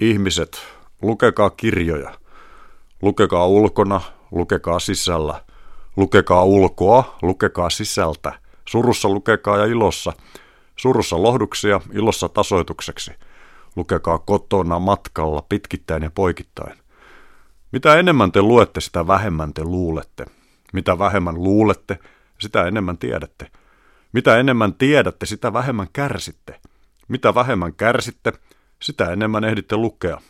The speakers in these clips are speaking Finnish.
Ihmiset, lukekaa kirjoja. Lukekaa ulkona, lukekaa sisällä. Lukekaa ulkoa, lukekaa sisältä. Surussa lukekaa ja ilossa. Surussa lohduksia, ilossa tasoitukseksi. Lukekaa kotona, matkalla, pitkittäin ja poikittain. Mitä enemmän te luette, sitä vähemmän te luulette. Mitä vähemmän luulette, sitä enemmän tiedätte. Mitä enemmän tiedätte, sitä vähemmän kärsitte. Mitä vähemmän kärsitte, sitä enemmän ehditte lukea.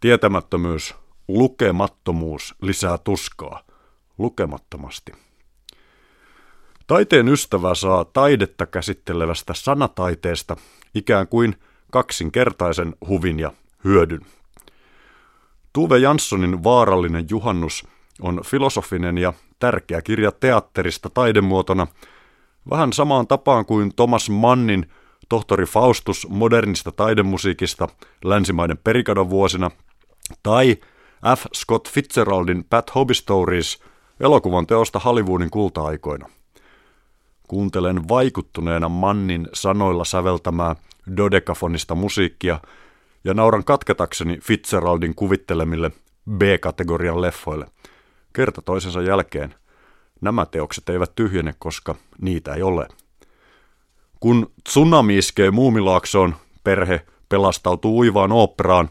Tietämättömyys, lukemattomuus lisää tuskaa. Lukemattomasti. Taiteen ystävä saa taidetta käsittelevästä sanataiteesta ikään kuin kaksinkertaisen huvin ja hyödyn. Tuve Janssonin Vaarallinen juhannus on filosofinen ja tärkeä kirja teatterista taidemuotona, vähän samaan tapaan kuin Thomas Mannin tohtori Faustus modernista taidemusiikista länsimaiden perikadon vuosina, tai F. Scott Fitzgeraldin Pat Hobby Stories elokuvan teosta Hollywoodin kulta-aikoina. Kuuntelen vaikuttuneena Mannin sanoilla säveltämää dodekafonista musiikkia ja nauran katketakseni Fitzgeraldin kuvittelemille B-kategorian leffoille. Kerta toisensa jälkeen nämä teokset eivät tyhjene, koska niitä ei ole. Kun tsunami iskee Muumilaaksoon, perhe pelastautuu uivaan oopperaan,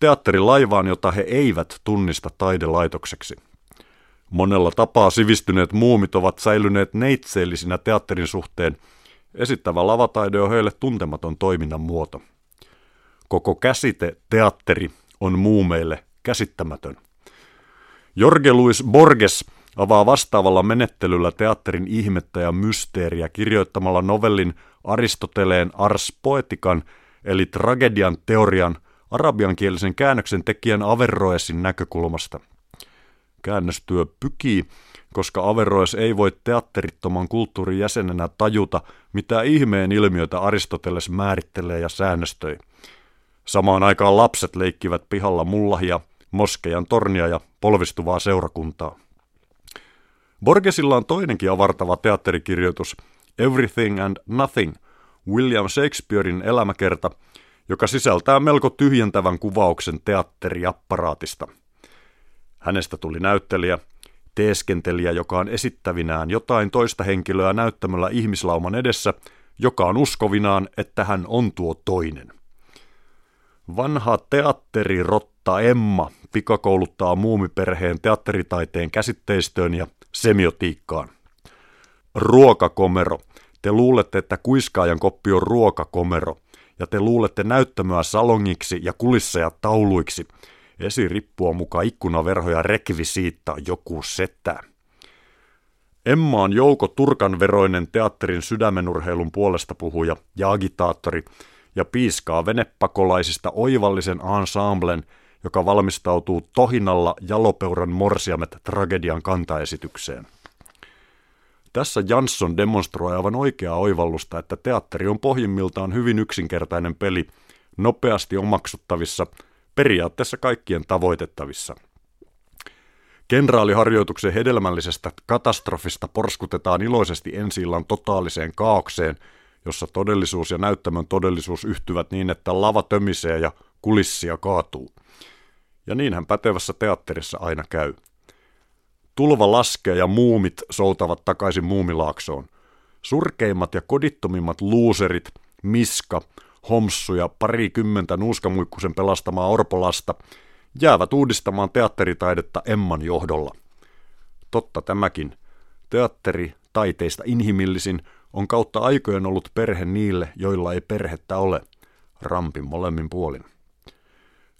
teatterilaivaan, jota he eivät tunnista taidelaitokseksi. Monella tapaa sivistyneet muumit ovat säilyneet neitseellisinä teatterin suhteen. Esittävä lavataide on heille tuntematon toiminnan muoto. Koko käsite teatteri on muumeille käsittämätön. Jorge Luis Borges avaa vastaavalla menettelyllä teatterin ihmettä ja mysteeriä kirjoittamalla novellin Aristoteleen Ars Poetikan eli tragedian teorian arabiankielisen käännöksen tekijän Averroesin näkökulmasta. Käännöstyö pykii, koska Averroes ei voi teatterittoman kulttuurin jäsenenä tajuta, mitä ihmeen ilmiötä Aristoteles määrittelee ja säännöstöi. Samaan aikaan lapset leikkivät pihalla mullahia, moskejan tornia ja polvistuvaa seurakuntaa. Borgesilla on toinenkin avartava teatterikirjoitus Everything and Nothing, William Shakespearein elämäkerta, joka sisältää melko tyhjentävän kuvauksen teatteriapparaatista. Hänestä tuli näyttelijä, teeskentelijä, joka on esittävinään jotain toista henkilöä näyttämällä ihmislauman edessä, joka on uskovinaan, että hän on tuo toinen. Vanha teatterirotta Emma pikakouluttaa muumiperheen teatteritaiteen käsitteistöön ja semiotiikkaan. Ruokakomero. Te luulette, että kuiskaajan koppi on ruokakomero, ja te luulette näyttämöä salongiksi ja kulisseja tauluiksi. Esirippua mukaan ikkunaverhoja rekvisiitta joku setä. Emma on Jouko Turkanveroinen teatterin sydämenurheilun puolesta puhuja ja agitaattori, ja piiskaa venepakolaisista oivallisen ensemblen – joka valmistautuu tohinalla jalopeuran morsiamet tragedian kantaesitykseen. Tässä Jansson demonstroi aivan oikeaa oivallusta, että teatteri on pohjimmiltaan hyvin yksinkertainen peli, nopeasti omaksuttavissa, periaatteessa kaikkien tavoitettavissa. Kenraaliharjoituksen hedelmällisestä katastrofista porskutetaan iloisesti ensi totaaliseen kaaukseen, jossa todellisuus ja näyttämön todellisuus yhtyvät niin, että lava tömisee ja kulissia kaatuu. Ja niinhän pätevässä teatterissa aina käy. Tulva laskee ja muumit soutavat takaisin muumilaaksoon. Surkeimmat ja kodittomimmat luuserit, Miska, Homssu ja parikymmentä nuuskamuikkusen pelastamaa orpolasta jäävät uudistamaan teatteritaidetta Emman johdolla. Totta tämäkin. Teatteri, taiteista inhimillisin, on kautta aikojen ollut perhe niille, joilla ei perhettä ole. Rampin molemmin puolin.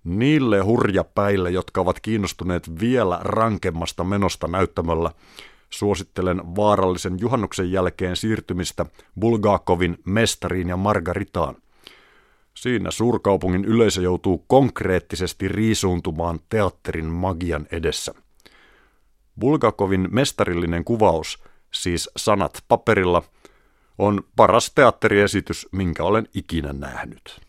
Niille hurjapäille, jotka ovat kiinnostuneet vielä rankemmasta menosta näyttämällä, suosittelen vaarallisen juhannuksen jälkeen siirtymistä Bulgakovin mestariin ja Margaritaan. Siinä suurkaupungin yleisö joutuu konkreettisesti riisuuntumaan teatterin magian edessä. Bulgakovin mestarillinen kuvaus, siis sanat paperilla, on paras teatteriesitys, minkä olen ikinä nähnyt.